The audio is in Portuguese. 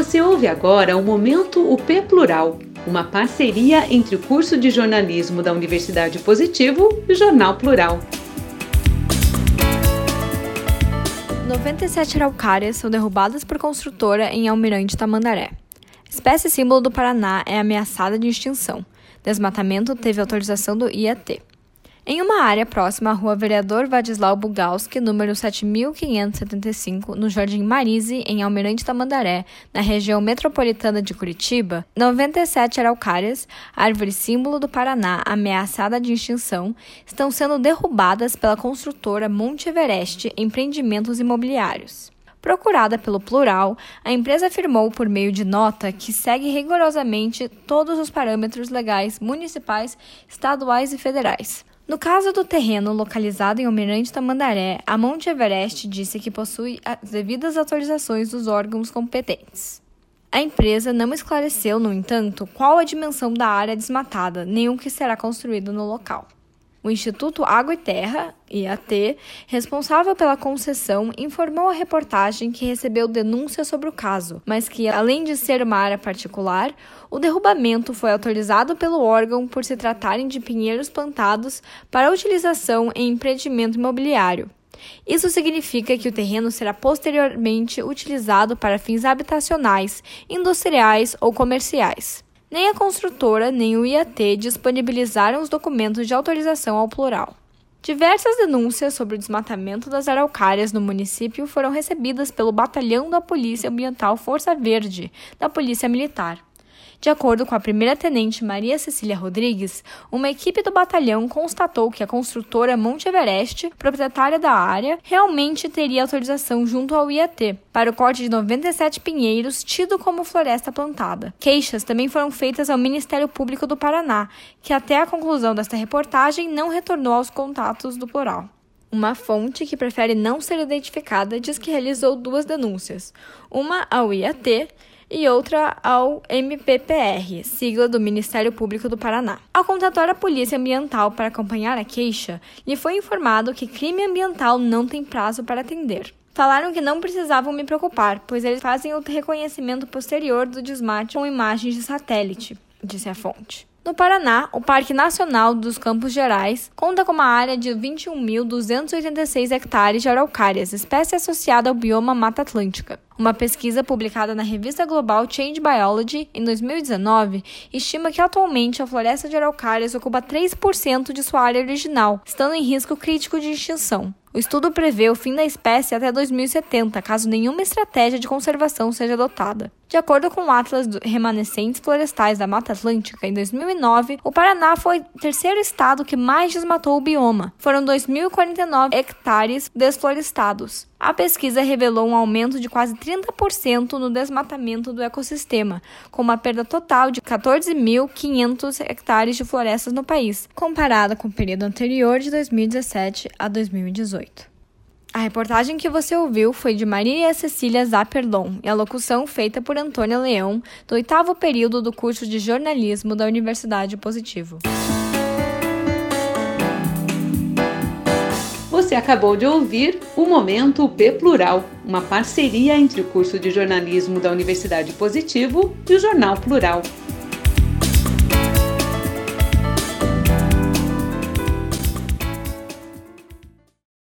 Você ouve agora o Momento UP Plural, uma parceria entre o curso de jornalismo da Universidade Positivo e o Jornal Plural. 97 araucárias são derrubadas por construtora em Almirante Tamandaré. Espécie símbolo do Paraná é ameaçada de extinção. Desmatamento teve autorização do IAT. Em uma área próxima à rua Vereador Vadislau Bugalski, número 7575, no Jardim Marise, em Almirante Tamandaré, na região metropolitana de Curitiba, 97 araucárias, árvore símbolo do Paraná ameaçada de extinção, estão sendo derrubadas pela construtora Monte Everest Empreendimentos Imobiliários. Procurada pelo plural, a empresa afirmou por meio de nota que segue rigorosamente todos os parâmetros legais municipais, estaduais e federais. No caso do terreno localizado em Almirante Tamandaré, a Monte Everest disse que possui as devidas autorizações dos órgãos competentes. A empresa não esclareceu, no entanto, qual a dimensão da área desmatada, nem o que será construído no local. O Instituto Água e Terra, IAT, responsável pela concessão, informou à reportagem que recebeu denúncia sobre o caso, mas que, além de ser uma área particular, o derrubamento foi autorizado pelo órgão por se tratarem de pinheiros plantados para utilização em empreendimento imobiliário. Isso significa que o terreno será posteriormente utilizado para fins habitacionais, industriais ou comerciais. Nem a construtora nem o IAT disponibilizaram os documentos de autorização ao plural. Diversas denúncias sobre o desmatamento das araucárias no município foram recebidas pelo Batalhão da Polícia Ambiental Força Verde, da Polícia Militar. De acordo com a primeira-tenente Maria Cecília Rodrigues, uma equipe do batalhão constatou que a construtora Monte Everest, proprietária da área, realmente teria autorização junto ao IAT para o corte de 97 pinheiros, tido como floresta plantada. Queixas também foram feitas ao Ministério Público do Paraná, que até a conclusão desta reportagem não retornou aos contatos do plural. Uma fonte que prefere não ser identificada diz que realizou duas denúncias, uma ao IAT e outra ao MPPR, sigla do Ministério Público do Paraná. Ao contatar a Polícia Ambiental para acompanhar a queixa, lhe foi informado que crime ambiental não tem prazo para atender. Falaram que não precisavam me preocupar, pois eles fazem o reconhecimento posterior do desmate com imagens de satélite, disse a fonte. No Paraná, o Parque Nacional dos Campos Gerais conta com uma área de 21.286 hectares de araucárias, espécie associada ao bioma Mata Atlântica. Uma pesquisa publicada na revista global Change Biology em 2019 estima que atualmente a floresta de araucárias ocupa 3% de sua área original, estando em risco crítico de extinção. O estudo prevê o fim da espécie até 2070, caso nenhuma estratégia de conservação seja adotada. De acordo com o Atlas Remanescentes Florestais da Mata Atlântica, em 2009, o Paraná foi o terceiro estado que mais desmatou o bioma. Foram 2.049 hectares desflorestados. A pesquisa revelou um aumento de quase 30% no desmatamento do ecossistema, com uma perda total de 14.500 hectares de florestas no país, comparada com o período anterior de 2017 a 2018. A reportagem que você ouviu foi de Maria Cecília Zaperlon e a locução feita por Antônia Leão, do oitavo período do curso de jornalismo da Universidade Positivo. Você acabou de ouvir o Momento P Plural, uma parceria entre o curso de jornalismo da Universidade Positivo e o Jornal Plural.